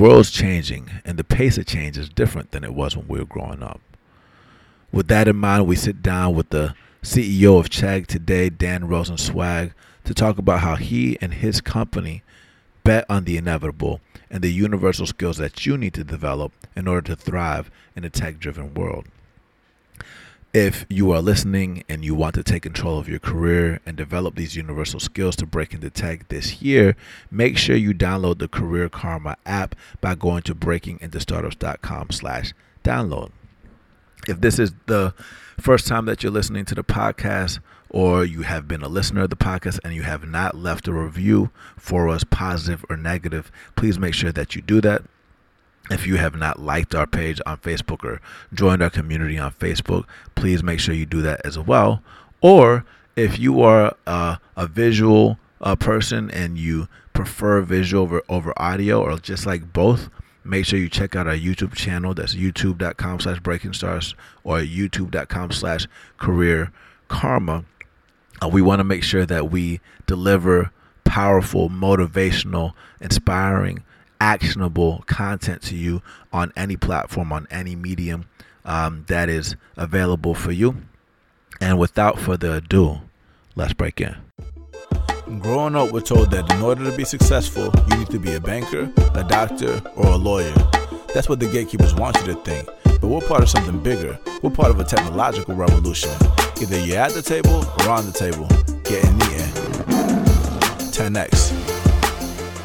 world's changing, and the pace of change is different than it was when we were growing up. With that in mind, we sit down with the CEO of Chegg today, Dan Rosensweig, to talk about how he and his company bet on the inevitable and the universal skills that you need to develop in order to thrive in a tech driven world. If you are listening and you want to take control of your career and develop these universal skills to break into tech this year, make sure you download the Career Karma app by going to breakingintostartups.com slash download. If this is the first time that you're listening to the podcast or you have been a listener of the podcast and you have not left a review for us, positive or negative, please make sure that you do that. If you have not liked our page on Facebook or joined our community on Facebook, please make sure you do that as well. Or if you are a, a visual uh, person and you prefer visual over, over audio or just like both, make sure you check out our YouTube channel. That's youtube.com slash breaking stars or youtube.com slash career karma. Uh, we want to make sure that we deliver powerful, motivational, inspiring actionable content to you on any platform, on any medium um, that is available for you. And without further ado, let's break in. Growing up, we're told that in order to be successful, you need to be a banker, a doctor, or a lawyer. That's what the gatekeepers want you to think. But we're part of something bigger. We're part of a technological revolution. Either you're at the table or on the table. Get in the end. 10x.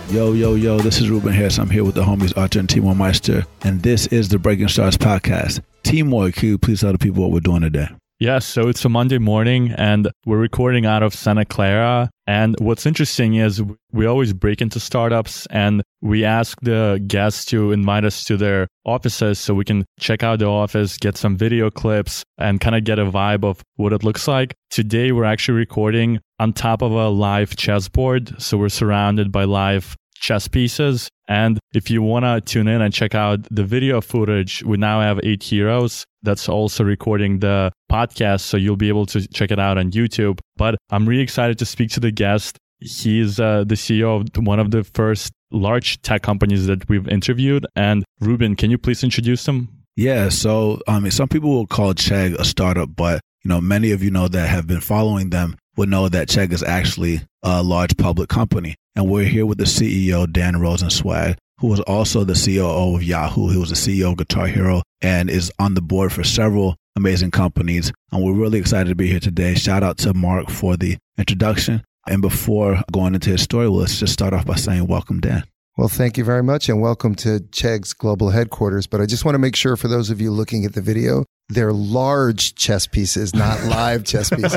Yo, yo, yo, this is Ruben Harris. I'm here with the homies Artur and Timur Meyster, and this is the Breaking Stars podcast. Timor, can you please tell the people what we're doing today? Yeah, so it's a Monday morning and we're recording out of Santa Clara. And what's interesting is we always break into startups and we ask the guests to invite us to their offices so we can check out the office, get some video clips, and kind of get a vibe of what it looks like. Today, we're actually recording on top of a live chessboard. So we're surrounded by live chess pieces. And if you want to tune in and check out the video footage, we now have eight heroes that's also recording the podcast. So you'll be able to check it out on YouTube. But I'm really excited to speak to the guest. He's uh, the CEO of one of the first large tech companies that we've interviewed. And Ruben, can you please introduce him? Yeah. So, I mean, some people will call Chegg a startup, but you know, many of you know that have been following them would know that Chegg is actually a large public company. And we're here with the CEO, Dan Rosensweig, who was also the COO of Yahoo. He was the CEO of Guitar Hero and is on the board for several amazing companies. And we're really excited to be here today. Shout out to Mark for the introduction. And before going into his story, well, let's just start off by saying welcome, Dan. Well, thank you very much and welcome to Chegg's global headquarters. But I just want to make sure for those of you looking at the video, they're large chess pieces, not live chess pieces.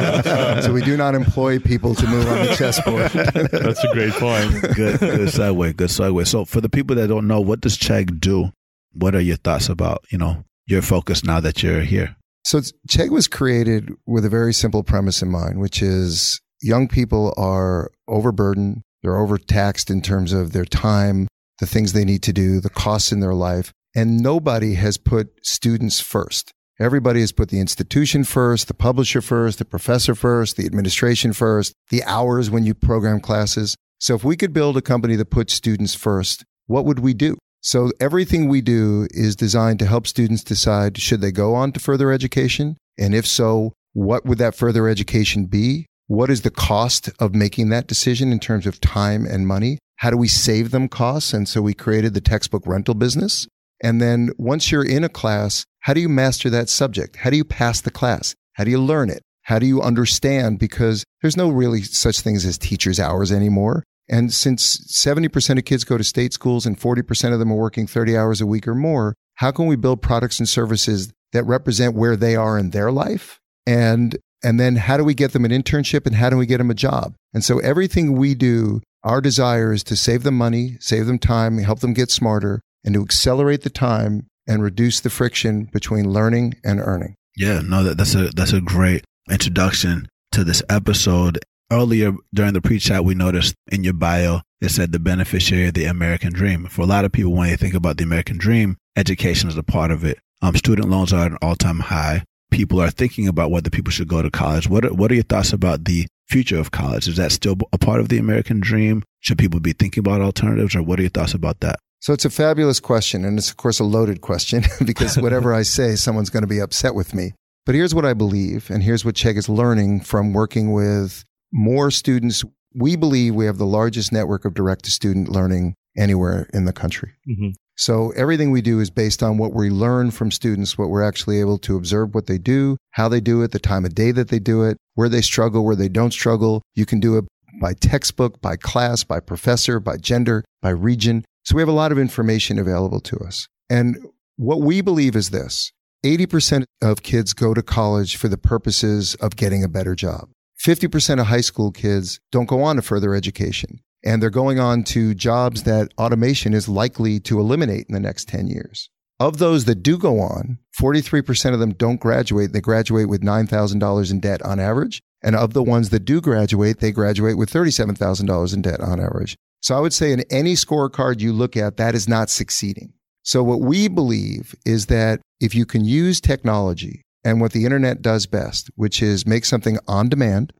so we do not employ people to move on the chessboard. That's a great point. Good, good segue, good segue. So for the people that don't know, what does Chegg do? What are your thoughts about, you know, your focus now that you're here? So Chegg was created with a very simple premise in mind, which is young people are overburdened they're overtaxed in terms of their time, the things they need to do, the costs in their life. And nobody has put students first. Everybody has put the institution first, the publisher first, the professor first, the administration first, the hours when you program classes. So if we could build a company that puts students first, what would we do? So everything we do is designed to help students decide should they go on to further education? And if so, what would that further education be? What is the cost of making that decision in terms of time and money? How do we save them costs? And so we created the textbook rental business. And then once you're in a class, how do you master that subject? How do you pass the class? How do you learn it? How do you understand? Because there's no really such things as teachers' hours anymore. And since 70% of kids go to state schools and 40% of them are working 30 hours a week or more, how can we build products and services that represent where they are in their life and and then how do we get them an internship and how do we get them a job? And so everything we do, our desire is to save them money, save them time, help them get smarter, and to accelerate the time and reduce the friction between learning and earning. Yeah, no, that, that's a that's a great introduction to this episode. Earlier during the pre-chat, we noticed in your bio it said the beneficiary of the American dream. For a lot of people, when they think about the American dream, education is a part of it. Um, student loans are at an all-time high people are thinking about whether people should go to college. What are, what are your thoughts about the future of college? Is that still a part of the American dream? Should people be thinking about alternatives, or what are your thoughts about that? So it's a fabulous question. And it's, of course, a loaded question because whatever I say, someone's going to be upset with me. But here's what I believe, and here's what Chegg is learning from working with more students. We believe we have the largest network of direct to student learning anywhere in the country. Mm-hmm. So everything we do is based on what we learn from students, what we're actually able to observe what they do, how they do it, the time of day that they do it, where they struggle, where they don't struggle. You can do it by textbook, by class, by professor, by gender, by region. So we have a lot of information available to us. And what we believe is this 80% of kids go to college for the purposes of getting a better job. 50% of high school kids don't go on to further education and they're going on to jobs that automation is likely to eliminate in the next 10 years. Of those that do go on, 43% of them don't graduate. They graduate with $9,000 in debt on average. And of the ones that do graduate, they graduate with $37,000 in debt on average. So I would say in any scorecard you look at, that is not succeeding. So what we believe is that if you can use technology and what the internet does best, which is make something on demand,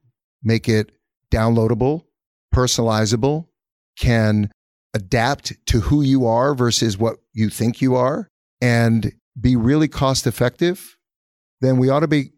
make it downloadable, personalizable, can adapt to who you are versus what you think you are, and be really cost effective, then we ought to be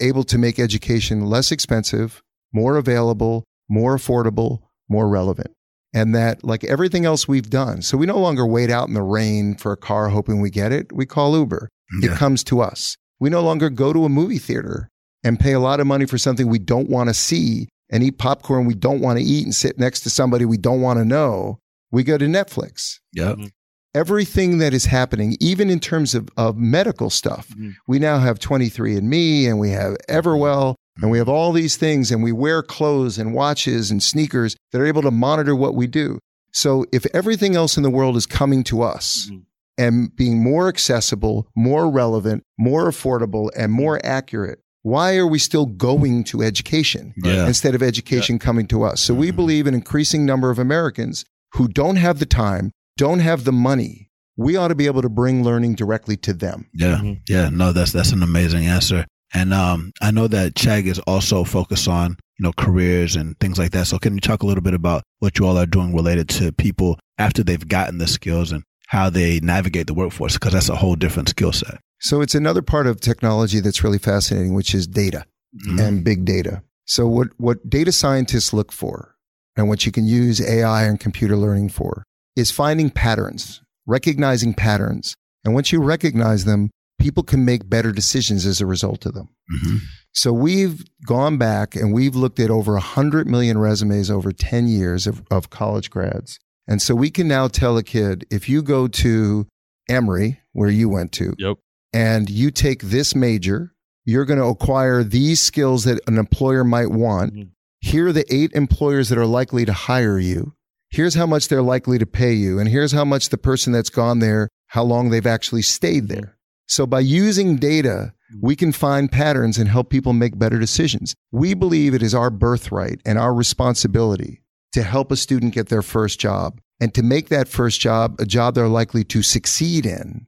able to make education less expensive, more available, more affordable, more relevant. And that, like everything else we've done, so we no longer wait out in the rain for a car hoping we get it. We call Uber. Yeah. It comes to us. We no longer go to a movie theater and pay a lot of money for something we don't want to see and eat popcorn we don't want to eat and sit next to somebody we don't want to know, we go to Netflix. Yep. Mm-hmm. Everything that is happening, even in terms of, of medical stuff, mm-hmm. we now have 23andMe and we have Everwell. And we have all these things and we wear clothes and watches and sneakers that are able to monitor what we do. So if everything else in the world is coming to us mm-hmm. and being more accessible, more relevant, more affordable, and more accurate, why are we still going to education yeah. instead of education yeah. coming to us? So mm-hmm. we believe an increasing number of Americans who don't have the time, don't have the money. We ought to be able to bring learning directly to them. Yeah. Mm-hmm. Yeah. No, that's that's an amazing answer. And um, I know that Chegg is also focused on you know careers and things like that. So can you talk a little bit about what you all are doing related to people after they've gotten the skills and how they navigate the workforce? Because that's a whole different skill set. So it's another part of technology that's really fascinating, which is data mm-hmm. and big data. So what, what data scientists look for and what you can use AI and computer learning for is finding patterns, recognizing patterns. And once you recognize them, people can make better decisions as a result of them. Mm-hmm. So we've gone back and we've looked at over 100 million resumes over 10 years of, of college grads. And so we can now tell a kid if you go to Emory, where you went to, yep and you take this major, you're going to acquire these skills that an employer might want. Mm-hmm. Here are the eight employers that are likely to hire you. Here's how much they're likely to pay you. And here's how much the person that's gone there, how long they've actually stayed there. So by using data, mm-hmm. we can find patterns and help people make better decisions. We believe it is our birthright and our responsibility to help a student get their first job and to make that first job a job they're likely to succeed in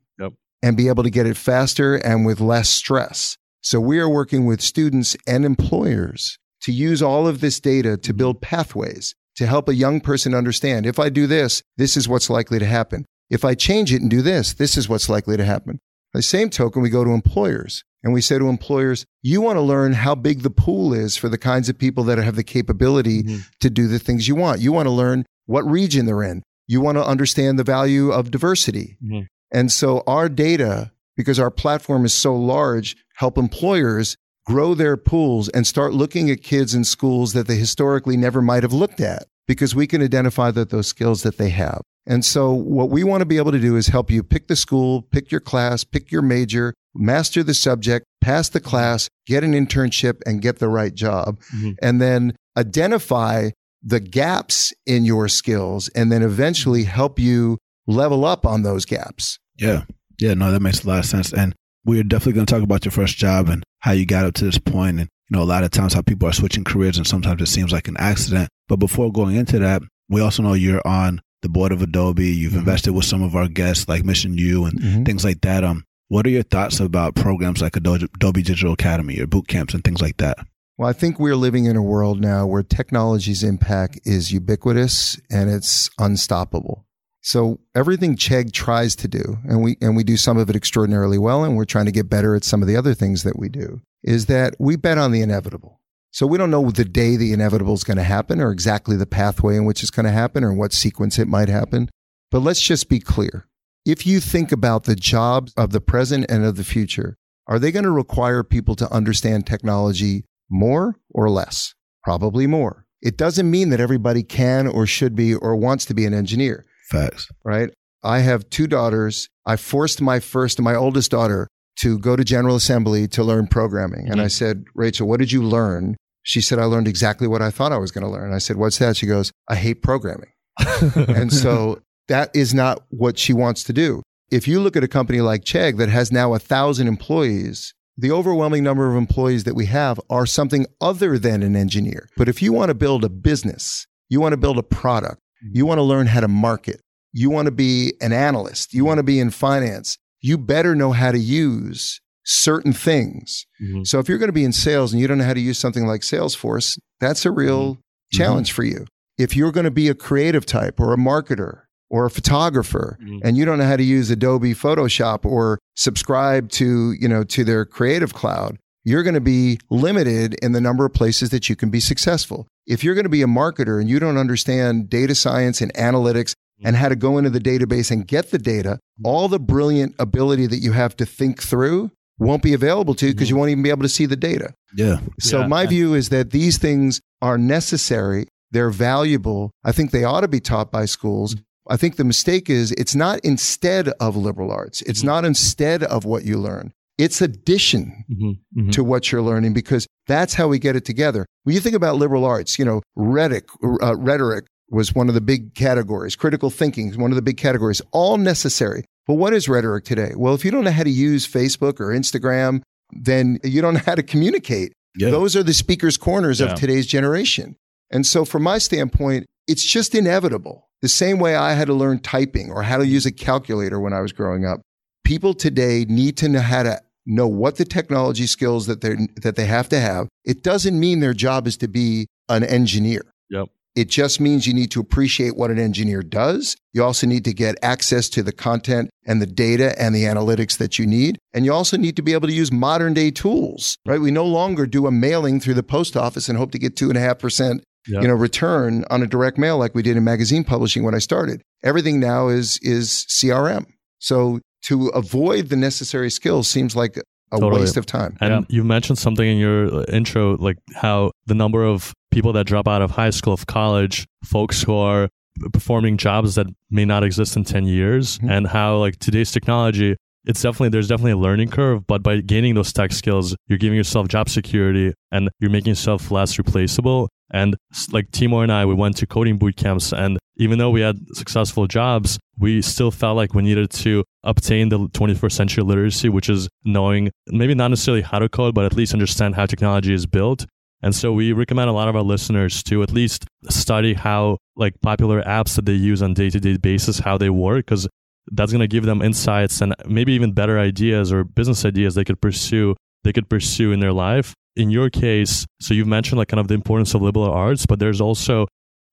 and be able to get it faster and with less stress. So we are working with students and employers to use all of this data to build pathways to help a young person understand if I do this, this is what's likely to happen. If I change it and do this, this is what's likely to happen. By the same token, we go to employers and we say to employers, you want to learn how big the pool is for the kinds of people that have the capability mm-hmm. to do the things you want. You want to learn what region they're in. You want to understand the value of diversity. Mm-hmm. And so our data, because our platform is so large, help employers grow their pools and start looking at kids in schools that they historically never might have looked at because we can identify that those skills that they have. And so what we want to be able to do is help you pick the school, pick your class, pick your major, master the subject, pass the class, get an internship and get the right job. Mm-hmm. And then identify the gaps in your skills and then eventually help you level up on those gaps. Yeah. Yeah. No, that makes a lot of sense. And we're definitely going to talk about your first job and how you got up to this point and, you know, a lot of times how people are switching careers and sometimes it seems like an accident. But before going into that, we also know you're on the board of Adobe. You've mm-hmm. invested with some of our guests like Mission U and mm-hmm. things like that. Um, what are your thoughts about programs like Adobe, Digital Academy or boot camps and things like that? Well, I think we're living in a world now where technology's impact is ubiquitous and it's unstoppable. So everything Chegg tries to do, and we and we do some of it extraordinarily well, and we're trying to get better at some of the other things that we do, is that we bet on the inevitable. So we don't know the day the inevitable is going to happen or exactly the pathway in which it's going to happen or in what sequence it might happen. But let's just be clear. If you think about the jobs of the present and of the future, are they going to require people to understand technology more or less? Probably more. It doesn't mean that everybody can or should be or wants to be an engineer, Facts. right? I have two daughters. I forced my first, my oldest daughter to go to General Assembly to learn programming. And mm-hmm. I said, Rachel, what did you learn? She said, I learned exactly what I thought I was going to learn. I said, What's that? She goes, I hate programming. and so that is not what she wants to do. If you look at a company like Chegg that has now a thousand employees, the overwhelming number of employees that we have are something other than an engineer. But if you want to build a business, you want to build a product, you want to learn how to market, you want to be an analyst, you want to be in finance, you better know how to use certain things. Mhm. So if you're going to be in sales and you don't know how to use something like Salesforce, that's a real challenge for you. If you're going to be a creative type or a marketer or a photographer Mhm. and you don't know how to use Adobe Photoshop or subscribe to, you know, to their creative cloud, you're going to be limited in the number of places that you can be successful. If you're going to be a marketer and you don't understand data science and analytics and how to go into the database and get the data, all the brilliant ability that you have to think through won't be available to you because you won't even be able to see the data. Yeah. So Yeah, my and- view is that these things are necessary. They're valuable. I think they ought to be taught by schools. I think the mistake is it's not instead of liberal arts. It's not instead of what you learn. It's addition Mhm. Mhm. to what you're learning because that's how we get it together. When you think about liberal arts, you know, rhetoric, uh, rhetoric was one of the big categories. Critical thinking is one of the big categories, all necessary. But what is rhetoric today? Well, if you don't know how to use Facebook or Instagram, then you don't know how to communicate. Yeah. Those are the speaker's corners Yeah. of today's generation. And so, from my standpoint, it's just inevitable. The same way I had to learn typing or how to use a calculator when I was growing up. People today need to know how to know what the technology skills that they that they have to have. It doesn't mean their job is to be an engineer. Yep. It just means you need to appreciate what an engineer does. You also need to get access to the content and the data and the analytics that you need. And you also need to be able to use modern day tools, right? We no longer do a mailing through the post office and hope to get two and a half percent, Yep. you know, return on a direct mail like we did in magazine publishing when I started. Everything now is is CRM. So to avoid the necessary skills seems like a Totally. waste of time. And Yeah. you mentioned something in your uh, intro, like how the number of people that drop out of high school, of college, folks who are performing jobs that may not exist in 10 years, Mhm. and how like today's technology, it's definitely, there's definitely a learning curve, but by gaining those tech skills, you're giving yourself job security and you're making yourself less replaceable. And like Timur and I, we went to coding boot camps, and even though we had successful jobs, we still felt like we needed to obtain the 21st century literacy, which is knowing maybe not necessarily how to code, but at least understand how technology is built. And so we recommend a lot of our listeners to at least study how like popular apps that they use on day to day basis, how they work, because that's going to give them insights and maybe even better ideas or business ideas they could pursue, they could pursue in their life. In your case, so you've mentioned like kind of the importance of liberal arts, but there's also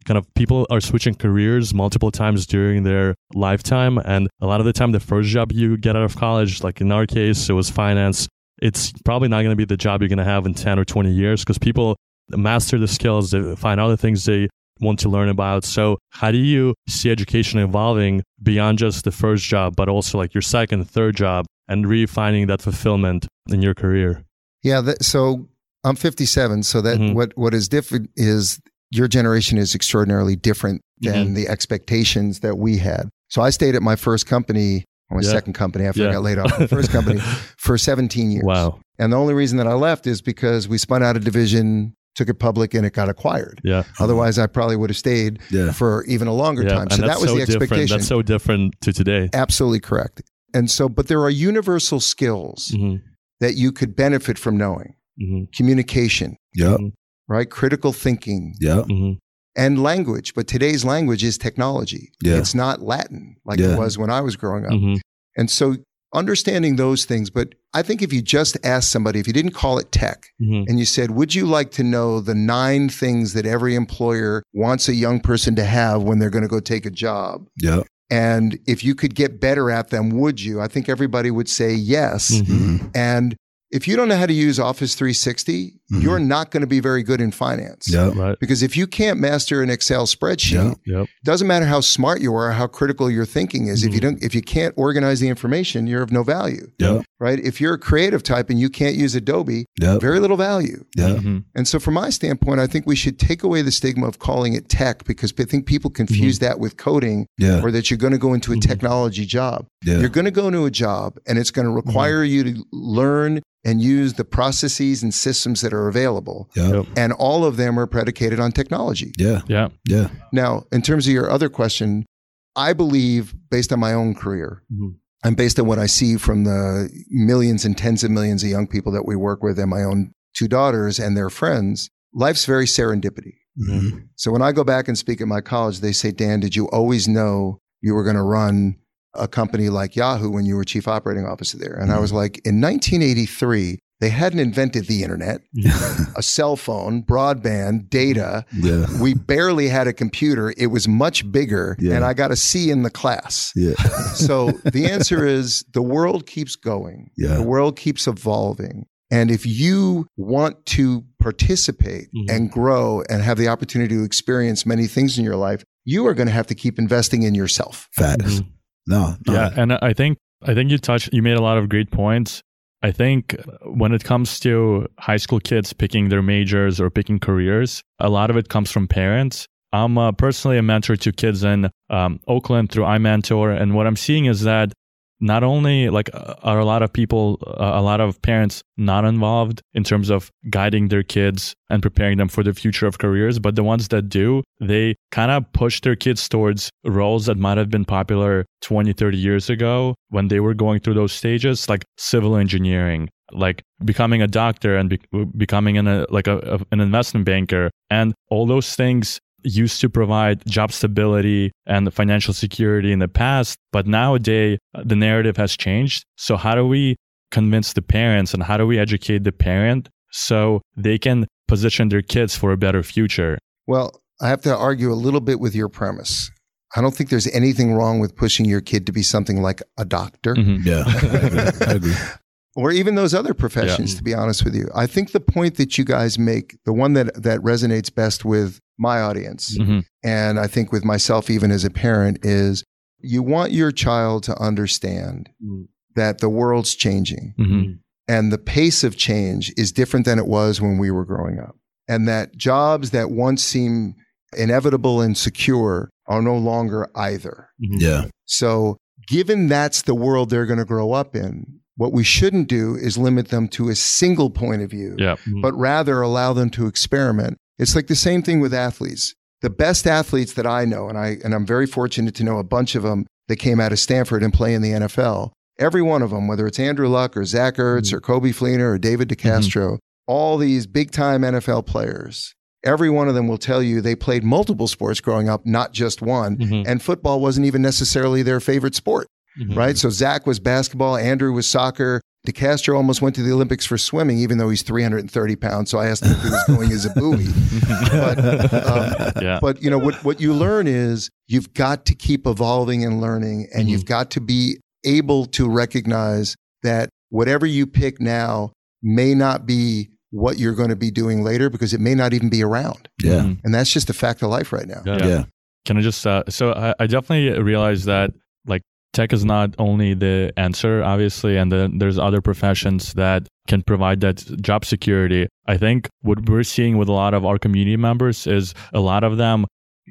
kind of people are switching careers multiple times during their lifetime. And a lot of the time, the first job you get out of college, like in our case, it was finance. It's probably not going to be the job you're going to have in 10 or 20 years because people master the skills, they find other things they want to learn about. So, how do you see education evolving beyond just the first job, but also like your second, third job and refining that fulfillment in your career? Yeah. That, so I'm 57. So that Mhm. what what is different is your generation is extraordinarily different than Mhm. the expectations that we had. So I stayed at my first company, or my Yeah. second company after Yeah. I got laid off. My first company for 17 years. Wow. And the only reason that I left is because we spun out a division, took it public, and it got acquired. Yeah. Otherwise, I probably would have stayed Yeah. for even a longer yeah. time. And So that was so the different. expectation. That's so different to today. Absolutely correct. And so, but there are universal skills hmm that you could benefit from knowing hmm communication, Yep. right? Critical thinking Yep. hmm and language. But today's language is technology. Yeah. It's not Latin like Yeah. it was when I was growing up. hmm And so, understanding those things. But I think if you just asked somebody, if you didn't call it tech, hmm and you said, Would you like to know the nine things that every employer wants a young person to have when they're going to go take a job? Yep. And if you could get better at them, would you? I think everybody would say yes. Mhm. And if you don't know how to use Office 360, Mhm. you're not going to be very good in finance. Yep. Right. Because if you can't master an Excel spreadsheet, Yeah. Yep. doesn't matter how smart you are, how critical your thinking is. If you don't, if you can't organize the information, you're of no value, Yep. right? If you're a creative type and you can't use Adobe, Yep. very little value. Yep. Mhm. And so, from my standpoint, I think we should take away the stigma of calling it tech because I think people confuse that with coding Yeah. or that you're going to go into a Mhm. technology job. Yeah. You're going to go into a job and it's going to require you to learn and use the processes and systems that are available. Yep. Yep. And all of them are predicated on technology. Yeah. Yeah. Yeah. Now, in terms of your other question, I believe, based on my own career Mhm. and based on what I see from the millions and tens of millions of young people that we work with and my own two daughters and their friends, life's very serendipity. Mhm. So when I go back and speak at my college, they say, Dan, did you always know you were going to run a company like Yahoo when you were chief operating officer there? And I was like, in 1983, they hadn't invented the internet, a cell phone, broadband, data. Yeah. We barely had a computer. It was much bigger, Yeah. and I got a C in the class. Yeah. So the answer is the world keeps going. Yeah. The world keeps evolving. And if you want to participate Mhm. and grow and have the opportunity to experience many things in your life, you are going to have to keep investing in yourself. Facts. Mhm. No. no. Yeah, and I think I think you touched you made a lot of great points. I think when it comes to high school kids picking their majors or picking careers, a lot of it comes from parents. I'm uh, personally a mentor to kids in um, Oakland through iMentor, and what I'm seeing is that not only like uh, are a lot of people, uh, a lot of parents not involved in terms of guiding their kids and preparing them for the future of careers, but the ones that do, they kind of push their kids towards roles that might have been popular 20, 30 years ago when they were going through those stages, like civil engineering, like becoming a doctor and be- becoming an, a, like a, a- an investment banker. And all those things used to provide job stability and financial security in the past. But nowadays, the narrative has changed. So how do we convince the parents and how do we educate the parent so they can position their kids for a better future? Well, I have to argue a little bit with your premise. I don't think there's anything wrong with pushing your kid to be something like a doctor Mhm. Yeah. I agree. I agree. or even those other professions, to be honest with you. I think the point that you guys make, the one that, that resonates best with my audience, Mhm. and I think with myself, even as a parent, is you want your child to understand Mm. that the world's changing Mhm. and the pace of change is different than it was when we were growing up. And that jobs that once seemed inevitable and secure are no longer either. Mhm. Yeah. So, given that's the world they're going to grow up in, what we shouldn't do is limit them to a single point of view, Yeah. but rather allow them to experiment. It's like the same thing with athletes. The best athletes that I know, and I and I'm very fortunate to know a bunch of them that came out of Stanford and play in the NFL. Every one of them, whether it's Andrew Luck or Zach Ertz or Coby Fleener or David DeCastro, all these big time NFL players, every one of them will tell you they played multiple sports growing up, not just one. Mhm. And football wasn't even necessarily their favorite sport Mhm. right? So Zach was basketball, Andrew was soccer. DeCastro almost went to the Olympics for swimming, even though he's 330 pounds. So I asked him if he was going as a buoy. But, um, yeah. but you know what? What you learn is you've got to keep evolving and learning, and Mhm. you've got to be able to recognize that whatever you pick now may not be what you're going to be doing later because it may not even be around. Yeah. Mhm. And that's just a fact of life right now. Yeah. Yeah. Can I just uh, so I, I definitely realize that like tech is not only the answer, obviously, and then there's other professions that can provide that job security. I think what we're seeing with a lot of our community members is a lot of them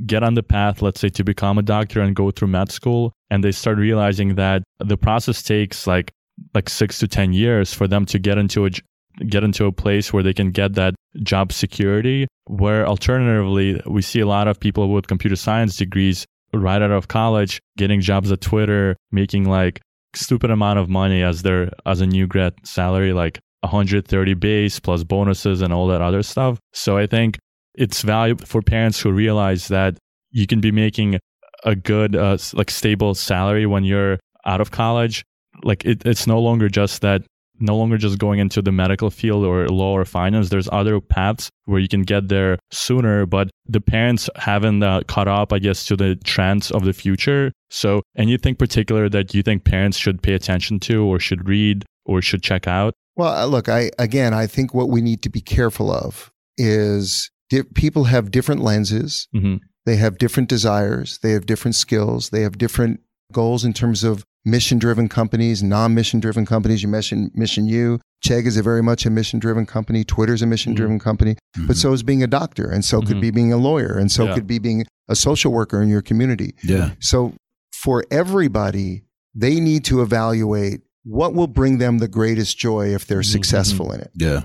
get on the path, let's say, to become a doctor and go through med school, and they start realizing that the process takes like like six to ten years for them to get into a get into a place where they can get that job security. Where alternatively, we see a lot of people with computer science degrees right out of college getting jobs at Twitter, making like stupid amount of money as their as a new grad salary, like 130 base plus bonuses and all that other stuff. So I think it's valuable for parents who realize that you can be making a good uh, like stable salary when you're out of college like it, it's no longer just that no longer just going into the medical field or law or finance. There's other paths where you can get there sooner, but the parents haven't uh, caught up, I guess, to the trends of the future. So, anything particular that you think parents should pay attention to or should read or should check out? Well, uh, look, I again, I think what we need to be careful of is di- people have different lenses. hmm They have different desires. They have different skills. They have different goals in terms of mission driven companies, non mission driven companies. You mentioned Mission U. Chegg is a very much a mission driven company. Twitter's a mission driven company, but so is being a doctor, and so could Mhm. be being a lawyer, and so Yeah. could be being a social worker in your community. Yeah. So for everybody, they need to evaluate what will bring them the greatest joy if they're Mhm. successful in it. Yeah.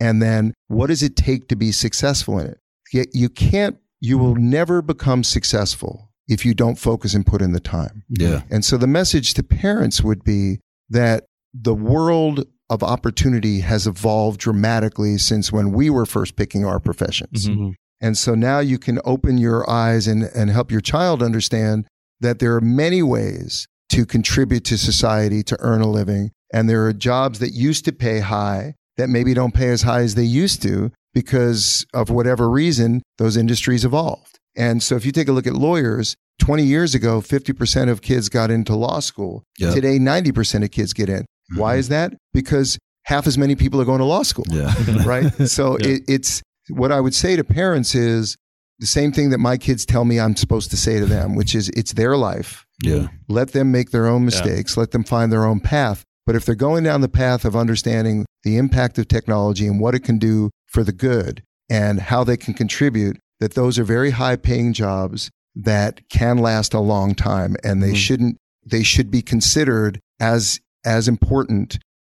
And then what does it take to be successful in it? Yet you can't, you will never become successful if you don't focus and put in the time. Yeah. And so the message to parents would be that the world of opportunity has evolved dramatically since when we were first picking our professions. Mhm. And so now you can open your eyes and, and help your child understand that there are many ways to contribute to society to earn a living. And there are jobs that used to pay high that maybe don't pay as high as they used to because of whatever reason those industries evolved. And so if you take a look at lawyers, 20 years ago, 50% of kids got into law school. Yeah. Today, 90% of kids get in. Why mm-hmm. is that? Because half as many people are going to law school Yeah. right? So Yeah. it, it's what I would say to parents is the same thing that my kids tell me I'm supposed to say to them, which is it's their life. Yeah. Let them make their own mistakes. Let them find their own path. But if they're going down the path of understanding the impact of technology and what it can do for the good and how they can contribute, that those are very high paying jobs that can last a long time and they Mhm. shouldn't they should be considered as as important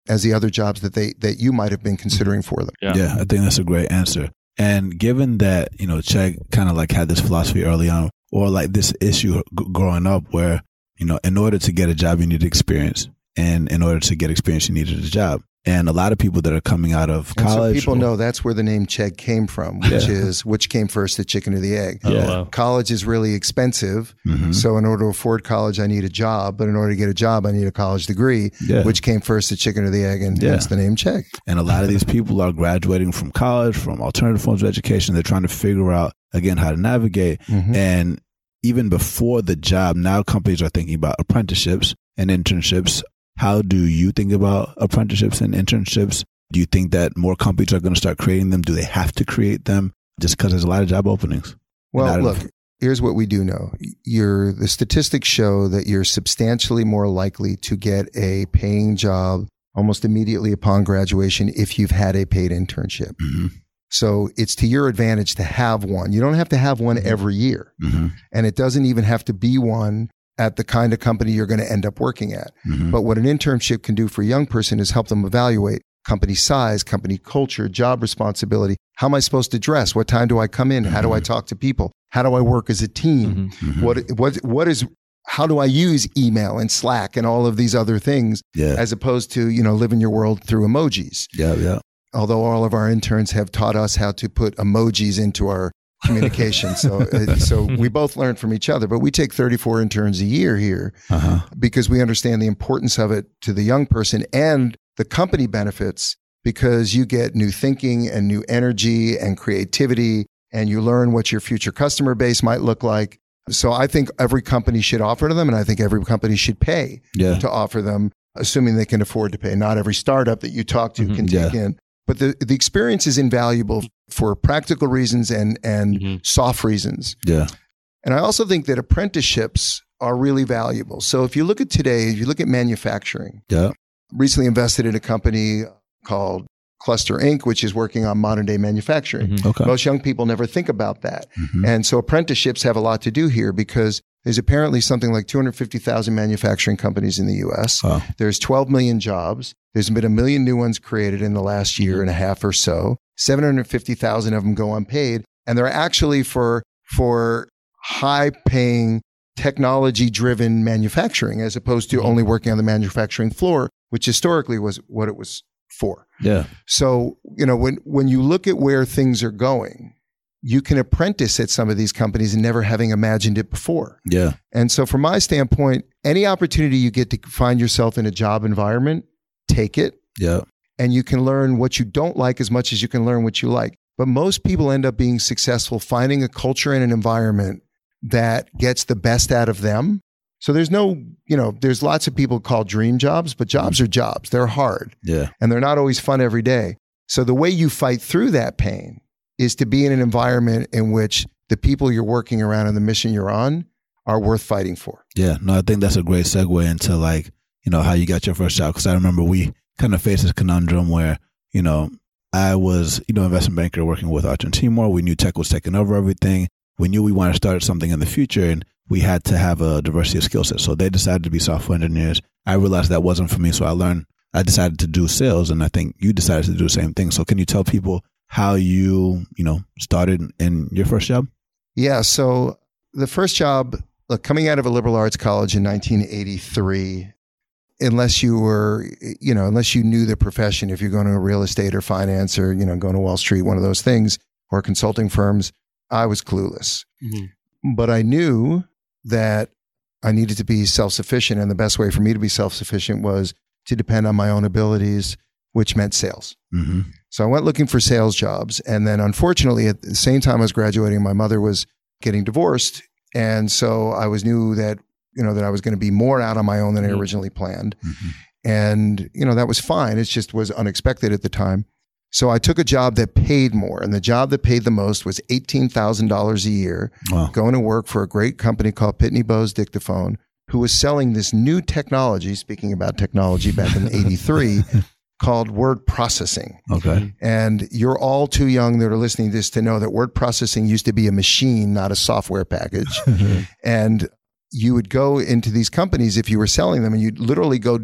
as the other jobs that they that you might have been considering for them. Yeah. Yeah, I think that's a great answer. And given that, you know, Chegg kind of like had this philosophy early on, or like this issue g- growing up where, you know, in order to get a job, you need experience. And in order to get experience, you needed a job. And a lot of people that are coming out of And so college. people or- know that's where the name Chegg came from, which Yeah. is which came first, the chicken or the egg. Oh, Yeah. wow. College is really expensive. Mhm. So in order to afford college, I need a job. But in order to get a job, I need a college degree. Yeah. Which came first, the chicken or the egg? And Yeah. hence the name Chegg. And a lot of these people are graduating from college, from alternative forms of education. They're trying to figure out, again, how to navigate. Mhm. And even before the job, now companies are thinking about apprenticeships and internships. How do you think about apprenticeships and internships? Do you think that more companies are going to start creating them? Do they have to create them just because there's a lot of job openings? Well, look, enough. here's what we do know. You're, the statistics show that you're substantially more likely to get a paying job almost immediately upon graduation if you've had a paid internship. hmm So it's to your advantage to have one. You don't have to have one every year. hmm And it doesn't even have to be one at the kind of company you're going to end up working at. hmm But what an internship can do for a young person is help them evaluate company size, company culture, job responsibility. How am I supposed to dress? What time do I come in? How do I talk to people? How do I work as a team? Mhm. What what what is how do I use email and Slack and all of these other things Yeah. as opposed to, you know, living your world through emojis? Yeah. Yeah. Although all of our interns have taught us how to put emojis into our communication. so uh, so we both learn from each other, but we take 34 interns a year here Uh huh. because we understand the importance of it to the young person and the company benefits because you get new thinking and new energy and creativity and you learn what your future customer base might look like. So I think every company should offer to them and I think every company should pay Yeah. to offer them, assuming they can afford to pay. Not every startup that you talk to Mhm. can take in. But the, the experience is invaluable for practical reasons and, and Mhm. soft reasons. Yeah. And I also think that apprenticeships are really valuable. So if you look at today, if you look at manufacturing, Yeah. recently invested in a company called Cluster Inc., which is working on modern day manufacturing. Mhm. Okay. Most young people never think about that. Mhm. And so apprenticeships have a lot to do here because there's apparently something like 250,000 manufacturing companies in the US. Wow. There's 12 million jobs. There's been a million new ones created in the last year and a half or so. 750,000 of them go unpaid. And they're actually for, for high paying technology driven manufacturing as opposed to mm-hmm. only working on the manufacturing floor, which historically was what it was for. Yeah. So, you know, when, when you look at where things are going, you can apprentice at some of these companies and never having imagined it before. Yeah. And so, from my standpoint, any opportunity you get to find yourself in a job environment, take it. Yeah. And you can learn what you don't like as much as you can learn what you like. But most people end up being successful finding a culture and an environment that gets the best out of them. So there's no, you know, there's lots of people called dream jobs, but jobs are jobs. They're hard Yeah. and they're not always fun every day. So the way you fight through that pain is to be in an environment in which the people you're working around and the mission you're on are worth fighting for. Yeah. No, I think that's a great segue into like, you know, how you got your first job. Cause I remember we kind of faced this conundrum where, you know, I was, you know, investment banker working with Artur and Timur. We knew tech was taking over everything. We knew we wanted to start something in the future and we had to have a diversity of skill sets. So they decided to be software engineers. I realized that wasn't for me. So I learned, I decided to do sales and I think you decided to do the same thing. So can you tell people how you, you know, started in your first job? Yeah. So the first job, look, coming out of a liberal arts college in 1983, unless you were, you know, unless you knew the profession, if you're going to real estate or finance or, you know, going to Wall Street, one of those things, or consulting firms, I was clueless. But I knew that I needed to be self sufficient. And the best way for me to be self sufficient was to depend on my own abilities, which meant sales. Mm-hmm. So I went looking for sales jobs. And then unfortunately, at the same time I was graduating, my mother was getting divorced. And so I was knew that, you know, that I was going to be more out on my own than I Mhm. originally planned. Mm-hmm. And, you know, that was fine. It just was unexpected at the time. So I took a job that paid more. And the job that paid the most was $18,000 a year, Wow. going to work for a great company called Pitney Bowes Dictaphone, who was selling this new technology, speaking about technology back in 83, called word processing. Okay. And you're all too young that are listening to this to know that word processing used to be a machine, not a software package. and you would go into these companies if you were selling them, and you'd literally go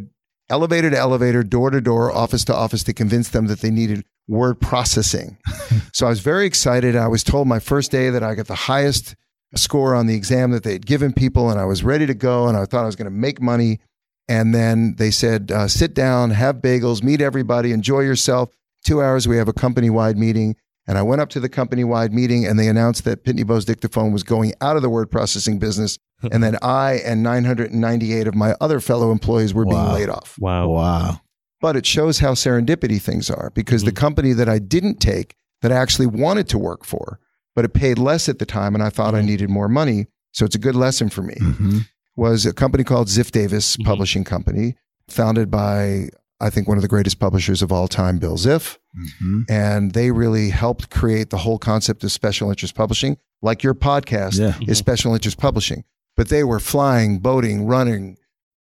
elevator to elevator, door to door, office to office to convince them that they needed word processing. so I was very excited. I was told my first day that I got the highest score on the exam that they had given people, and I was ready to go, and I thought I was going to make money. And then they said, uh, sit down, have bagels, meet everybody, enjoy yourself. Two hours, we have a company wide meeting. And I went up to the company wide meeting and they announced that Pitney Bowes Dictaphone was going out of the word processing business. and that I and 998 of my other fellow employees were being laid off. Wow. Wow. But it shows how serendipity things are because the company that I didn't take that I actually wanted to work for, but it paid less at the time and I thought I needed more money. So it's a good lesson for me Mm-hmm. was a company called Ziff Davis Mhm. Publishing Company, founded by, I think, one of the greatest publishers of all time, Bill Ziff. Mm-hmm. And they really helped create the whole concept of special interest publishing, like your podcast Yeah. is special interest publishing. But they were flying, boating, running,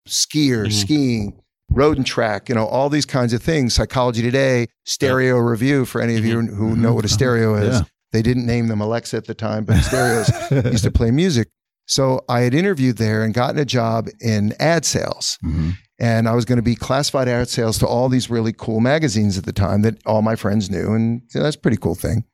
skier, Mhm. skiing, road and track, you know, all these kinds of things. Psychology Today, stereo review for any of you who know what a stereo is. Yeah. They didn't name them Alexa at the time, but stereos used to play music. So I had interviewed there and gotten a job in ad sales. Mm-hmm. And I was going to be classified ad sales to all these really cool magazines at the time that all my friends knew. And you know, that's a pretty cool thing.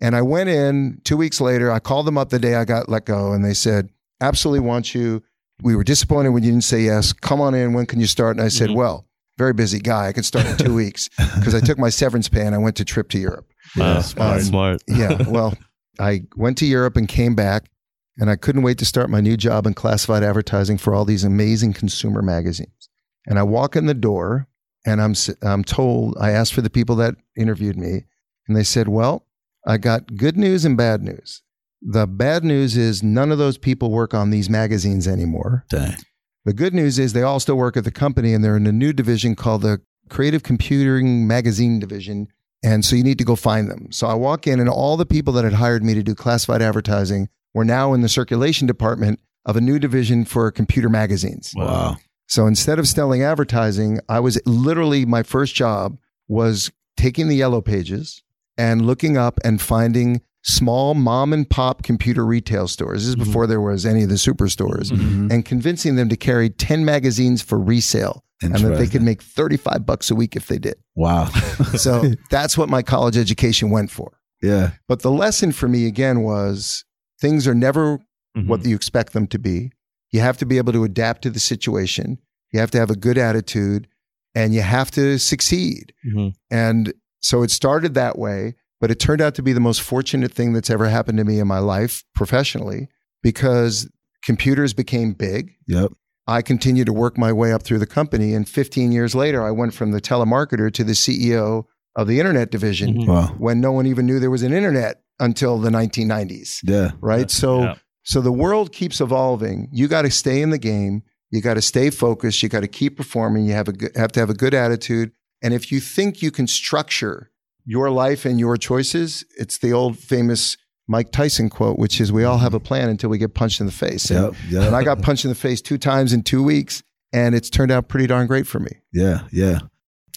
And I went in two weeks later. I called them up the day I got let go and they said, absolutely want you. We were disappointed when you didn't say yes. Come on in. When can you start? And I said, Mhm. well, very busy guy. I can start in two weeks because I took my severance pay and I went to trip to Europe. Wow. Smart. Um, smart. Yeah. Well, I went to Europe and came back, and I couldn't wait to start my new job in classified advertising for all these amazing consumer magazines. And I walk in the door, and I'm I'm told I asked for the people that interviewed me, and they said, "Well, I got good news and bad news. The bad news is none of those people work on these magazines anymore. Dang. The good news is they all still work at the company and they're in a new division called the Creative Computing Magazine Division. And so you need to go find them. So I walk in and all the people that had hired me to do classified advertising were now in the circulation department of a new division for computer magazines. Wow. So instead of selling advertising, I was literally my first job was taking the yellow pages and looking up and finding small mom and pop computer retail stores. This is Mhm. before there was any of the superstores Mhm. and convincing them to carry 10 magazines for resale and that they could make 35 bucks a week if they did. Wow. So that's what my college education went for. yeah. But the lesson for me again was things are never Mhm. what you expect them to be. You have to be able to adapt to the situation. You have to have a good attitude and you have to succeed. Mhm. And so it started that way, but it turned out to be the most fortunate thing that's ever happened to me in my life professionally because computers became big. Yep. I continued to work my way up through the company. And 15 years later, I went from the telemarketer to the CEO of the internet division Mhm. Wow. when no one even knew there was an internet until the 1990s. Yeah. Right. So, Yeah. So the world keeps evolving. You got to stay in the game. You got to stay focused. You got to keep performing. You have a have to have a good attitude. And if you think you can structure your life and your choices, it's the old famous Mike Tyson quote, which is, "We all have a plan until we get punched in the face." And, Yep. Yep. and I got punched in the face two times in two weeks, and it's turned out pretty darn great for me. Yeah, yeah.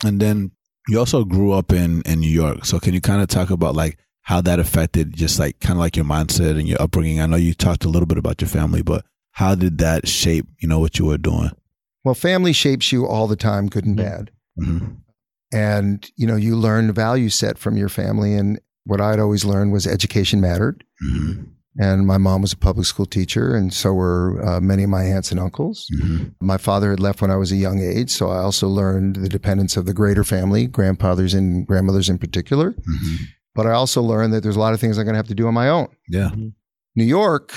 And then you also grew up in in New York. So can you kind of talk about like how that affected just like kind of like your mindset and your upbringing? I know you talked a little bit about your family, but how did that shape, you know, what you were doing? Well, family shapes you all the time, good and Mhm. bad. hmm And, you know, you learn the value set from your family. And what I'd always learned was education mattered. hmm And my mom was a public school teacher, and so were uh, many of my aunts and uncles. hmm My father had left when I was a young age, so I also learned the dependence of the greater family, grandfathers and grandmothers in particular. hmm But I also learned that there's a lot of things I'm going to have to do on my own. Yeah. New York,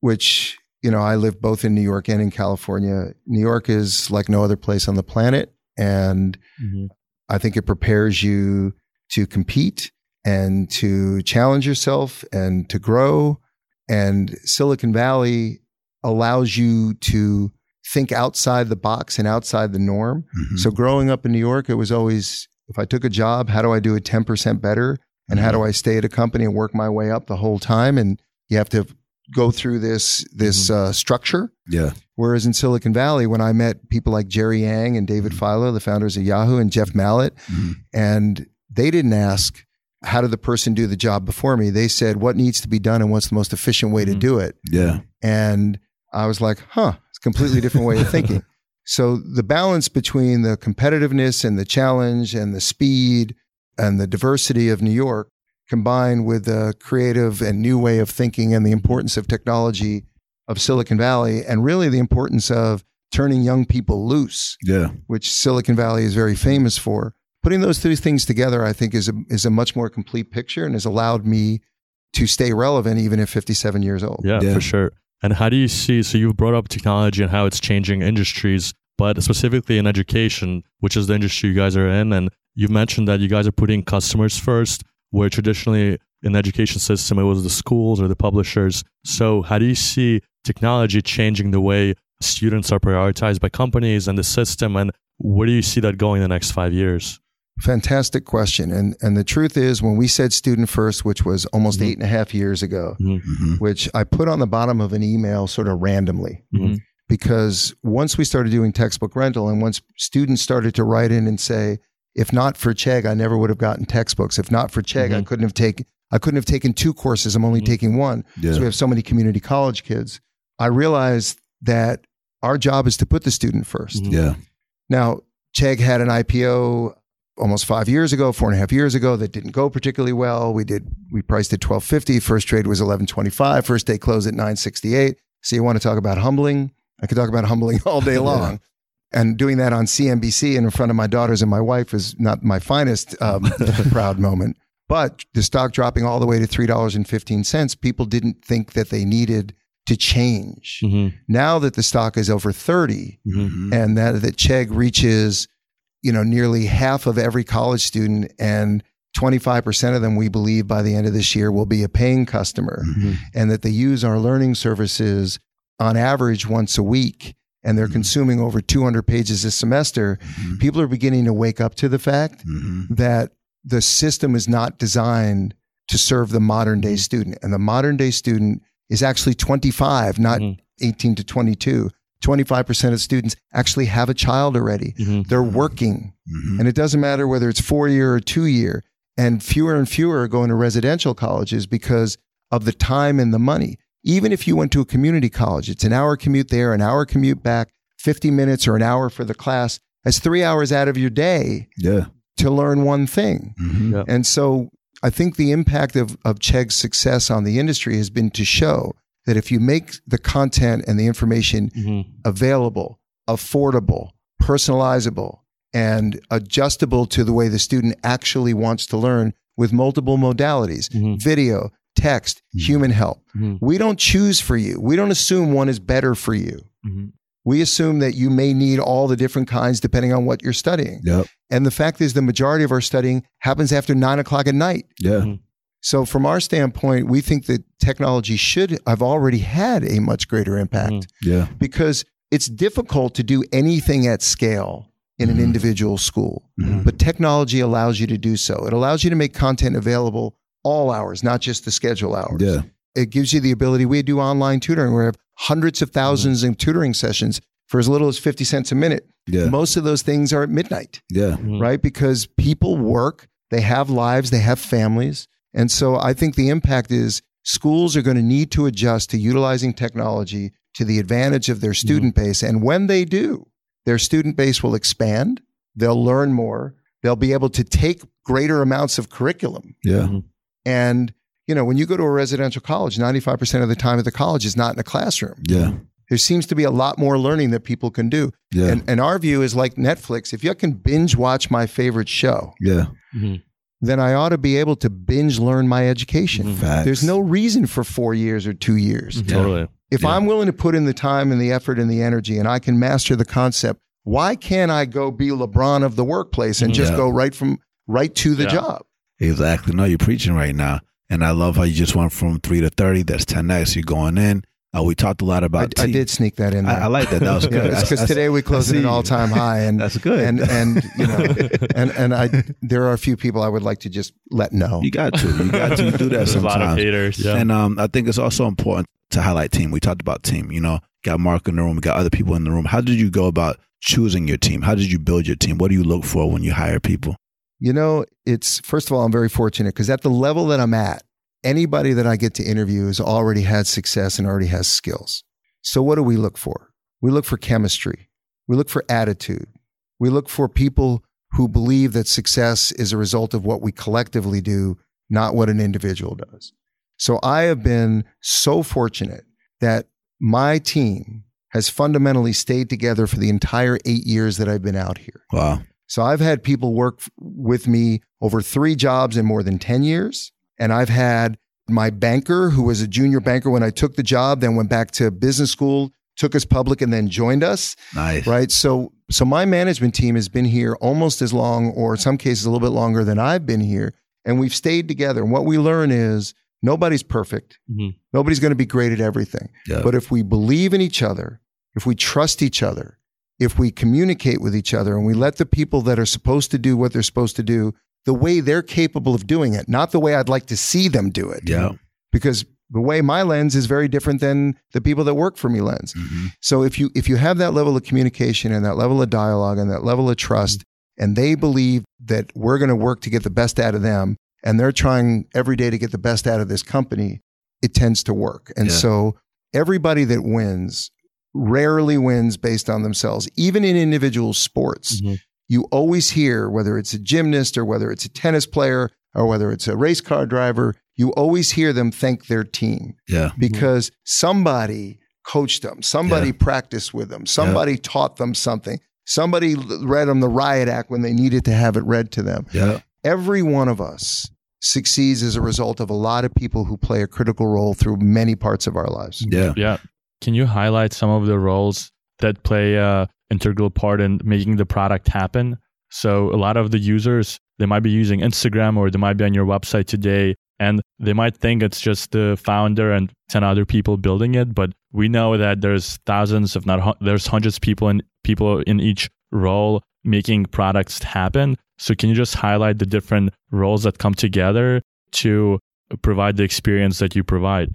which, you know, I live both in New York and in California. New York is like no other place on the planet. And Mhm. I think it prepares you to compete and to challenge yourself and to grow. And Silicon Valley allows you to think outside the box and outside the norm. Mhm. So growing up in New York, it was always if I took a job, how do I do it 10% better? And how do I stay at a company and work my way up the whole time? And you have to go through this this uh, structure. yeah. Whereas in Silicon Valley, when I met people like Jerry Yang and David Filo, the founders of Yahoo, and Jeff Mallett, Mhm. and they didn't ask, how did the person do the job before me? They said, what needs to be done and what's the most efficient way to Mhm. do it? Yeah. And I was like, huh, it's a completely different way of thinking. So the balance between the competitiveness and the challenge and the speed and the diversity of New York combined with the creative and new way of thinking and the importance of technology of Silicon Valley and really the importance of turning young people loose, Yeah. which Silicon Valley is very famous for. Putting those three things together, I think, is a, is a much more complete picture and has allowed me to stay relevant even at 57 years old. Yeah, Yeah. for sure. And how do you see? So you've brought up technology and how it's changing industries, but specifically in education, which is the industry you guys are in, and you've mentioned that you guys are putting customers first, where traditionally in the education system it was the schools or the publishers. So how do you see technology changing the way students are prioritized by companies and the system, and where do you see that going in the next five years? Fantastic question. And and the truth is when we said student first, which was almost Mhm. eight and a half years ago, hmm which I put on the bottom of an email sort of randomly. Mhm. Because once we started doing textbook rental and once students started to write in and say, if not for Chegg, I never would have gotten textbooks. If not for Chegg, I Mhm. couldn't have taken I couldn't have taken two courses. I'm only Mhm. taking one. Yeah. So we have so many community college kids. I realized that our job is to put the student 1st Mhm. Yeah. Now, Chegg had an IPO almost five years ago, four and a half years ago, that didn't go particularly well. We did we priced at twelve fifty. First trade was eleven twenty five. First day closed at nine sixty eight. So you want to talk about humbling? I could talk about humbling all day long. And doing that on CNBC and in front of my daughters and my wife is not my finest um, proud moment. But the stock dropping all the way to three dollars and fifteen cents, people didn't think that they needed to change. Mhm. Now that the stock is over thirty, Mhm. Mhm. and that that Chegg reaches, you know, nearly half of every college student, and 25% of them, we believe, by the end of this year will be a paying customer, Mhm. and that they use our learning services on average once a week, and they're Mhm. consuming over 200 pages a semester. Mhm. People are beginning to wake up to the fact Mhm. that the system is not designed to serve the modern day Mhm. student, and the modern day student is actually 25, not Mhm. 18 to 22. 25% of students actually have a child already. Mhm. They're working. And it doesn't matter whether it's four year or two year. And fewer and fewer are going to residential colleges because of the time and the money. Even if you went to a community college, it's an hour commute there, an hour commute back, 50 minutes or an hour for the class. That's three hours out of your day Yeah. to learn one thing. Mhm. Yeah. And so I think the impact of, of Chegg's success on the industry has been to show that if you make the content and the information Mhm. available, affordable, personalizable, and adjustable to the way the student actually wants to learn with multiple modalities Mhm. video, text, Mhm. human help. Mhm. We don't choose for you. We don't assume one is better for you. Mhm. We assume that you may need all the different kinds depending on what you're studying. Yep. And the fact is, the majority of our studying happens after nine o'clock at night. Yeah. Mhm. So, from our standpoint, we think that technology should have already had a much greater impact Mhm. Yeah. because it's difficult to do anything at scale in an Mhm. individual school. But technology allows you to do so. It allows you to make content available all hours, not just the schedule hours. Yeah. It gives you the ability. We do online tutoring. We have hundreds of 1000s of tutoring sessions for as little as 50 cents a minute. Yeah. Most of those things are at midnight Yeah. Mhm. right? Because people work, they have lives, they have families. And so I think the impact is schools are going to need to adjust to utilizing technology to the advantage of their student base. And when they do, their student base will expand, they'll learn more, they'll be able to take greater amounts of curriculum. Yeah. Mhm. And, you know, when you go to a residential college, 95% of the time at the college is not in a classroom. Yeah. There seems to be a lot more learning that people can do. Yeah. And, and our view is like Netflix. If you can binge watch my favorite show, Yeah. Mhm. then I ought to be able to binge learn my education. Mhm. Facts. There's no reason for four years or two years. Mm-hmm. Totally. If Yeah. I'm willing to put in the time and the effort and the energy and I can master the concept, why can't I go be LeBron of the workplace and just Yeah. go right from right to the Yeah. job? Exactly. No, you're preaching right now. And I love how you just went from three to 30. That's 10x. You're going in. Uh, we talked a lot I, about I team. did sneak that in there. I, I like that. That was good. because I- I- today we closed I at an all-time high, and That's good. and and you know, and and I there are a few people I would like to just let know. you got to. You got to do that There's a lot of sometimes. haters. Yeah. And um, I think it's also important to highlight team. We talked about team. You know, got Mark in the room, we got other people in the room. How did you go about choosing your team? How did you build your team? What do you look for when you hire people? You know, it's first of all, I'm very fortunate because at the level that I'm at, anybody that I get to interview has already had success and already has skills. So, what do we look for? We look for chemistry, we look for attitude, we look for people who believe that success is a result of what we collectively do, not what an individual does. So, I have been so fortunate that my team has fundamentally stayed together for the entire eight years that I've been out here. Wow. So I've had people work with me over three jobs in more than 10 years. And I've had my banker, who was a junior banker when I took the job, then went back to business school, took us public, and then joined us. Nice. Right. So, so my management team has been here almost as long, or in some cases, a little bit longer than I've been here. And we've stayed together. And what we learn is nobody's perfect. Mhm. Nobody's going to be great at everything. Yeah. But if we believe in each other, if we trust each other, if we communicate with each other and we let the people that are supposed to do what they're supposed to do the way they're capable of doing it, not the way I'd like to see them do it. yeah. Because the way my lens is very different than the people that work for me lens. hmm So if you if you have that level of communication and that level of dialogue and that level of trust and they believe that we're going to work to get the best out of them and they're trying every day to get the best out of this company, it tends to work. And Yeah. so everybody that wins rarely wins based on themselves, even in individual sports. Mhm. You always hear whether it's a gymnast or whether it's a tennis player or whether it's a race car driver, you always hear them thank their team Yeah. because somebody coached them, somebody Yeah. practiced with them, somebody taught them something, somebody read them the riot act when they needed to have it read to them. Yeah. Every one of us succeeds as a result of a lot of people who play a critical role through many parts of our lives. Yeah. Yeah. Can you highlight some of the roles that play a integral part in making the product happen? So a lot of the users, they might be using Instagram or they might be on your website today and they might think it's just the founder and 10 other people building it, but we know that there's thousands if not there's hundreds of people in people in each role making products happen. So can you just highlight the different roles that come together to provide the experience that you provide?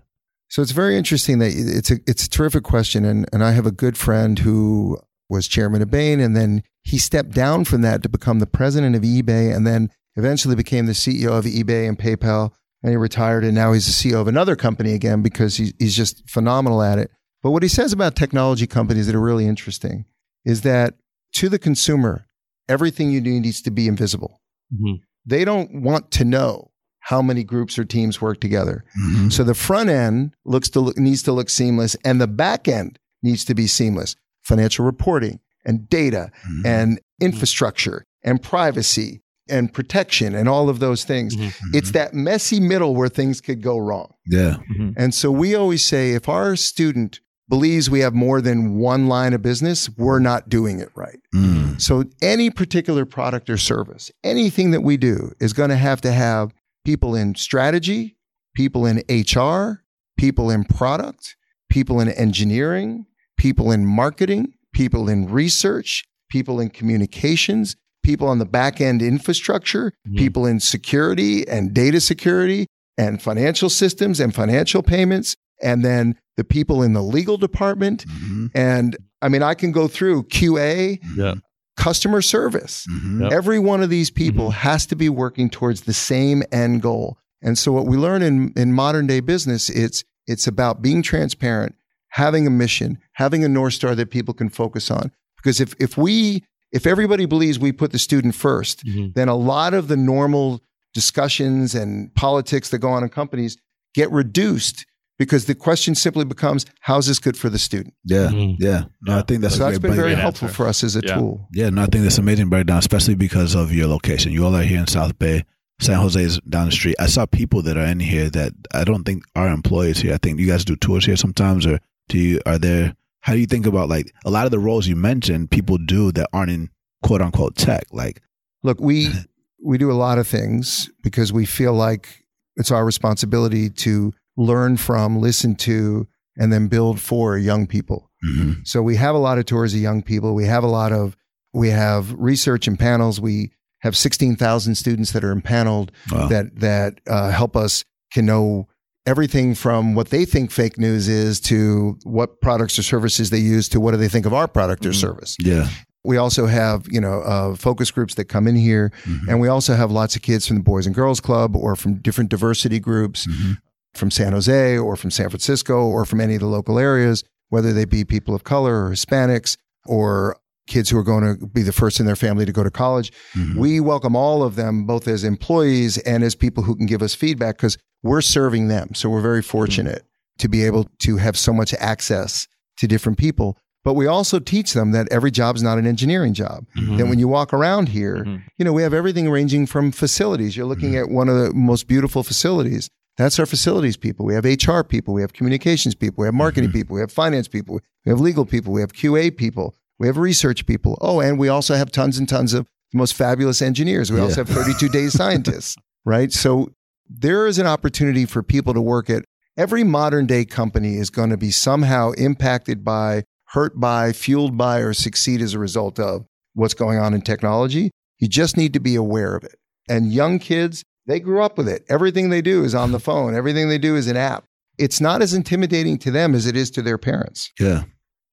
So it's very interesting that it's a it's a terrific question, and and I have a good friend who was chairman of Bain, and then he stepped down from that to become the president of eBay, and then eventually became the CEO of eBay and PayPal, and he retired, and now he's the CEO of another company again because he, he's just phenomenal at it. But what he says about technology companies that are really interesting is that to the consumer, everything you do needs to be invisible. Mhm. They don't want to know how many groups or teams work together. Mhm. So the front end looks to look, needs to look seamless, and the back end needs to be seamless. Financial reporting and data Mhm. and infrastructure and privacy and protection and all of those things. Mhm. It's that messy middle where things could go wrong. yeah. Mhm. And so we always say if our student believes we have more than one line of business, we're not doing it right. Mm. So any particular product or service, anything that we do is going to have to have people in strategy, people in HR, people in product, people in engineering, people in marketing, people in research, people in communications, people on the back end infrastructure, Mhm. people in security and data security and financial systems and financial payments, and then the people in the legal department. Mhm. And I mean, I can go through QA, Yeah. Customer service. Mhm. Yep. Every one of these people has to be working towards the same end goal. And so what we learn in, in modern day business, it's it's about being transparent, having a mission, having a North Star that people can focus on. Because if if we if everybody believes we put the student 1st Mhm. then a lot of the normal discussions and politics that go on in companies get reduced because the question simply becomes, how's this good for the student? Yeah, Mhm. yeah. No, I think that's so a that's great been very breakdown. Helpful for us as a Yeah. tool. Yeah, no, I think that's amazing breakdown, especially because of your location. You all are here in South Bay. San Jose is down the street. I saw people that are in here that I don't think are employees here. I think you guys do tours here sometimes, or do you? Are there? How do you think about like a lot of the roles you mentioned? People do that aren't in quote unquote tech. Like, Look, we we do a lot of things because we feel like it's our responsibility to learn from, listen to, and then build for young people. mhm. So we have a lot of tours of young people. We have a lot of we have research and panels. We have sixteen thousand students that are impaneled Wow. that that uh, help us can know everything from what they think fake news is to what products or services they use to what do they think of our product or Mhm. service. yeah, We also have you know uh, focus groups that come in here, Mhm. and we also have lots of kids from the Boys and Girls Club or from different diversity groups Mhm. From San Jose or from San Francisco or from any of the local areas, whether they be people of color or Hispanics or kids who are going to be the first in their family to go to college. Mhm. We welcome all of them, both as employees and as people who can give us feedback because we're serving them. So we're very fortunate to be able to have so much access to different people. But we also teach them that every job is not an engineering job. Mhm. That when you walk around here, Mhm. you know, we have everything ranging from facilities. You're looking at one of the most beautiful facilities. That's our facilities people. We have HR people. We have communications people. We have marketing mm-hmm. people. We have finance people. We have legal people. We have QA people. We have research people. Oh, and we also have tons and tons of the most fabulous engineers. We also have 32 data scientists, right? So there is an opportunity for people to work at every modern day company is going to be somehow impacted by, hurt by, fueled by, or succeed as a result of what's going on in technology. You just need to be aware of it. And young kids, they grew up with it. Everything they do is on the phone, everything they do is an app. It's not as intimidating to them as it is to their parents. yeah,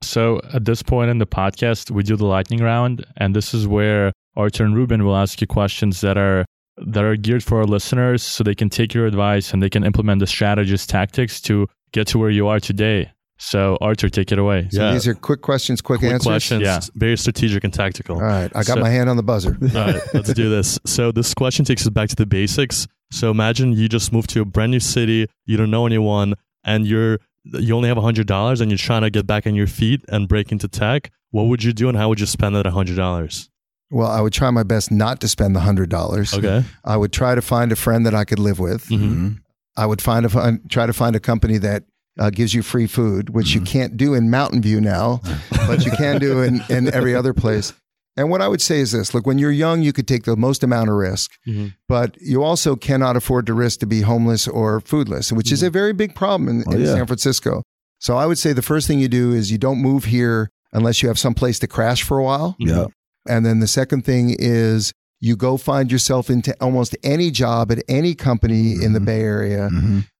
So at this point in the podcast, we do the lightning round, and this is where Artur and Ruben will ask you questions that are that are geared for our listeners, so they can take your advice and they can implement the strategies, tactics to get to where you are today. So Artur, take it away. So Yeah. these are quick questions, quick, Quick answers. questions, Yeah. very strategic and tactical. All right, I got So- my hand on the buzzer. All right, let's do this. So this question takes us back to the basics. So imagine you just moved to a brand new city, you don't know anyone, and you're you only have hundred dollars, and you're trying to get back on your feet and break into tech. What would you do, and how would you spend that hundred dollars? Well, I would try my best not to spend the hundred dollars. Okay. I would try to find a friend that I could live with. Mhm. Mhm. I would find a find, try to find a company that uh, gives you free food, which you Mhm. can't do in Mountain View now, but you can do in, in every other place. And what I would say is this: look, when you're young, you could take the most amount of risk, Mhm. but you also cannot afford to risk to be homeless or foodless, which is a very big problem in, Oh, in yeah. San Francisco. So I would say the first thing you do is you don't move here unless you have some place to crash for a while. yeah, And then the second thing is you go find yourself into almost any job at any company in the Mhm. Bay Area.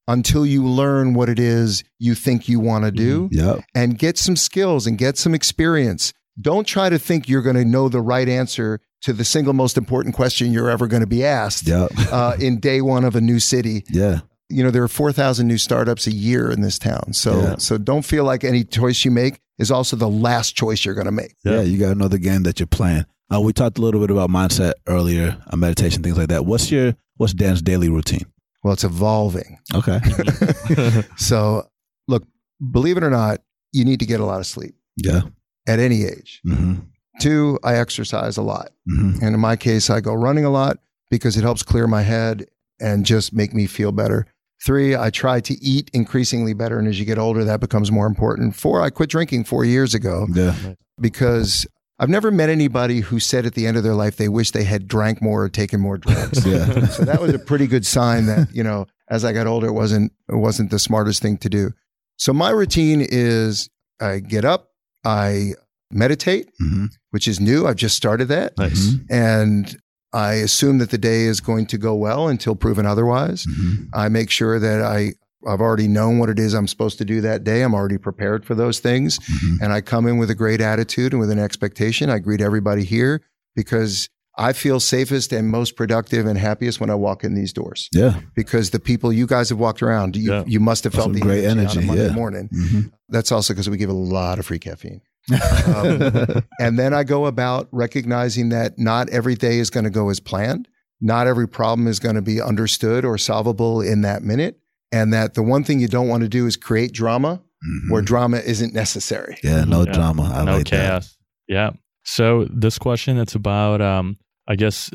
Until you learn what it is you think you want to do yeah, and get some skills and get some experience. Don't try to think you're going to know the right answer to the single most important question you're ever going to be asked yeah, uh, in day one of a new city. yeah. You know, there are 4,000 new startups a year in this town. So, Yeah. so don't feel like any choice you make is also the last choice you're going to make. Yeah, Yeah. you got another game that you're playing. Uh, we talked a little bit about mindset earlier, uh, meditation, things like that. What's your what's Dan's daily routine? Well, it's evolving. Okay. So, look, believe it or not, you need to get a lot of sleep yeah. at any age. hmm Two, I exercise a lot. hmm And in my case, I go running a lot because it helps clear my head and just make me feel better. Three, I try to eat increasingly better. And as you get older, that becomes more important. Four, I quit drinking four years ago Yeah. because I've never met anybody who said at the end of their life they wish they had drank more or taken more drugs. Yeah. so that was a pretty good sign that, you know, as I got older, it wasn't, it wasn't the smartest thing to do. So my routine is I get up, I meditate, hmm which is new. I've just started that. Nice. And I assume that the day is going to go well until proven otherwise. hmm I make sure that I, I've already known what it is I'm supposed to do that day. I'm already prepared for those things. hmm And I come in with a great attitude and with an expectation. I greet everybody here because I feel safest and most productive and happiest when I walk in these doors. Yeah. Because the people you guys have walked around, you, Yeah. you must have felt Some the great energy, on energy, Monday yeah. morning. hmm That's also because we give a lot of free caffeine. Um, and then I go about recognizing that not every day is going to go as planned. Not every problem is going to be understood or solvable in that minute. And that the one thing you don't want to do is create drama hmm where drama isn't necessary. Yeah. No Yeah. drama. I no like that. chaos. Yeah. So this question it's about um I guess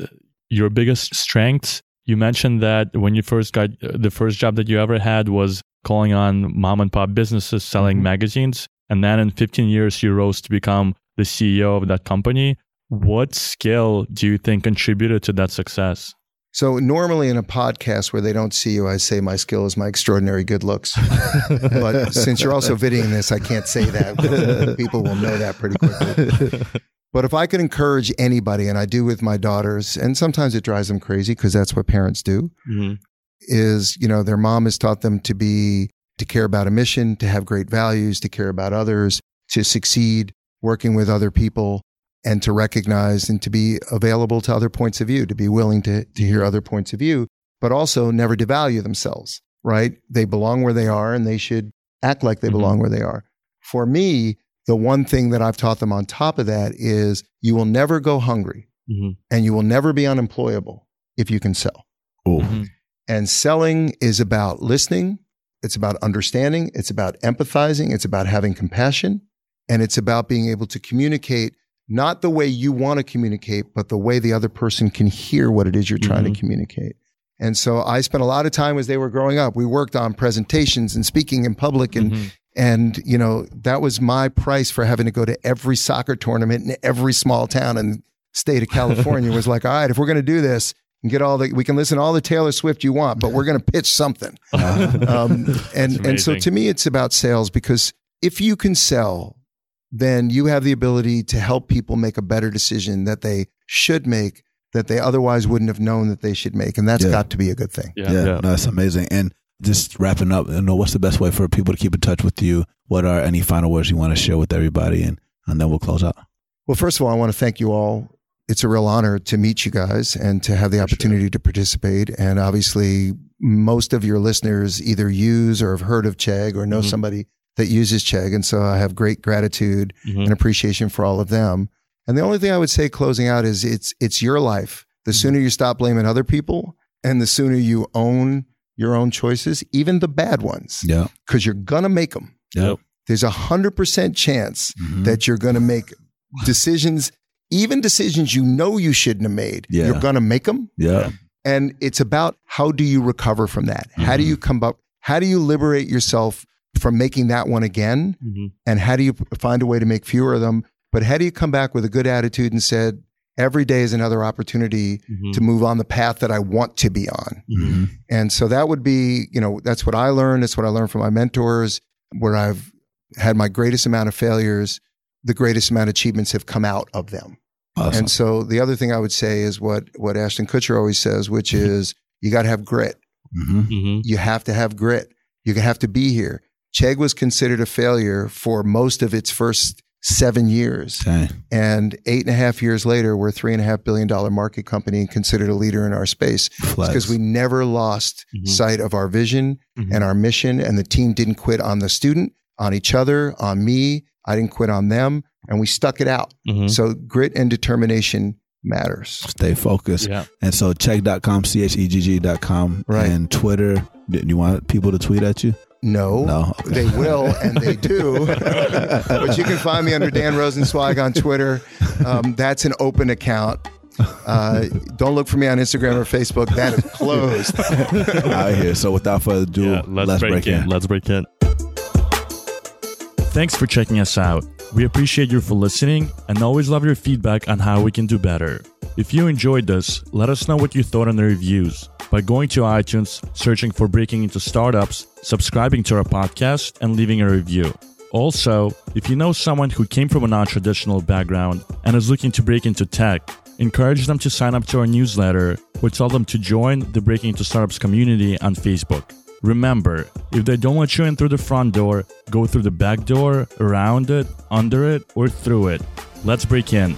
your biggest strengths. You mentioned that when you first got uh, the first job that you ever had was calling on mom and pop businesses selling Mhm. magazines and then in 15 years you rose to become the CEO of that company. What skill do you think contributed to that success? So normally in a podcast where they don't see you, I say my skill is my extraordinary good looks. but since you're also videoing this, I can't say that. People will know that pretty quickly. But if I could encourage anybody, and I do with my daughters, and sometimes it drives them crazy because that's what parents do, Mhm. is, you know, their mom has taught them to be, to care about a mission, to have great values, to care about others, to succeed working with other people, and to recognize and to be available to other points of view, to be willing to, to hear other points of view, but also never devalue themselves, right? They belong where they are and they should act like they Mhm. belong where they are. For me, the one thing that I've taught them on top of that is you will never go hungry Mhm. and you will never be unemployable if you can sell. Mhm. And selling is about listening. It's about understanding. It's about empathizing. It's about having compassion. And it's about being able to communicate not the way you want to communicate, but the way the other person can hear what it is you're trying Mhm. to communicate. And so I spent a lot of time as they were growing up. We worked on presentations and speaking in public and Mhm. and you know that was my price for having to go to every soccer tournament in every small town in the state of California was like, all right, if we're going to do this and get all the, we can listen to all the Taylor Swift you want, but we're going to pitch something. Um, and and so to me, it's about sales because if you can sell, then you have the ability to help people make a better decision that they should make that they otherwise wouldn't have known that they should make, and that's Yeah. got to be a good thing. Yeah. Yeah, Yeah. no, that's amazing. And just wrapping up, you know, what's the best way for people to keep in touch with you? What are any final words you want to share with everybody? And and then we'll close out. Well, first of all, I want to thank you all. It's a real honor to meet you guys and to have the opportunity to participate. And obviously, most of your listeners either use or have heard of Chegg or know Mhm. somebody that uses Chegg. And so I have great gratitude Mhm. and appreciation for all of them. And the only thing I would say closing out is it's it's your life. The sooner you stop blaming other people and the sooner you own your own choices, even the bad ones, Yeah. because you're gonna make them. Yep. There's a hundred percent chance Mhm. that you're going to make decisions, even decisions you know you shouldn't have made. Yeah. You're going to make them. yeah. And it's about how do you recover from that? How do Mhm. you come up? How do you liberate yourself from making that one again? Mhm. And how do you find a way to make fewer of them? But how do you come back with a good attitude and said, every day is another opportunity Mhm. to move on the path that I want to be on? Mhm. And so that would be, you know, that's what I learned. It's what I learned from my mentors, where I've had my greatest amount of failures. The greatest amount of achievements have come out of them. Awesome. And so the other thing I would say is what, what Ashton Kutcher always says, which is you got to have grit. Mhm. Mhm. You have to have grit. You have to be here. Chegg was considered a failure for most of its first seven years. Okay. And eight and a half years later, we're a three and a half billion dollar market company and considered a leader in our space because we never lost Mhm. sight of our vision Mhm. and our mission. And the team didn't quit on the student, on each other, on me. I didn't quit on them. And we stuck it out. Mhm. So grit and determination matters. Stay focused. Yeah. And so Chegg.com, C H E G G.com. Right. And Twitter. Do you want people to tweet at you? No. No. Okay. They will, and they do. but you can find me under Dan Rosensweig on Twitter. Um, that's an open account. Uh, don't look for me on Instagram or Facebook. That is closed. out here. So without further ado, Yeah, let's, break, in. Let's break in. Thanks for checking us out. We appreciate you for listening and always love your feedback on how we can do better. If you enjoyed this, let us know what you thought in the reviews by going to iTunes, searching for Breaking into Startups, subscribing to our podcast, and leaving a review. Also, if you know someone who came from a non traditional background and is looking to break into tech, encourage them to sign up to our newsletter or tell them to join the Breaking into Startups community on Facebook. Remember, if they don't let you in through the front door, go through the back door, around it, under it, or through it. Let's break in.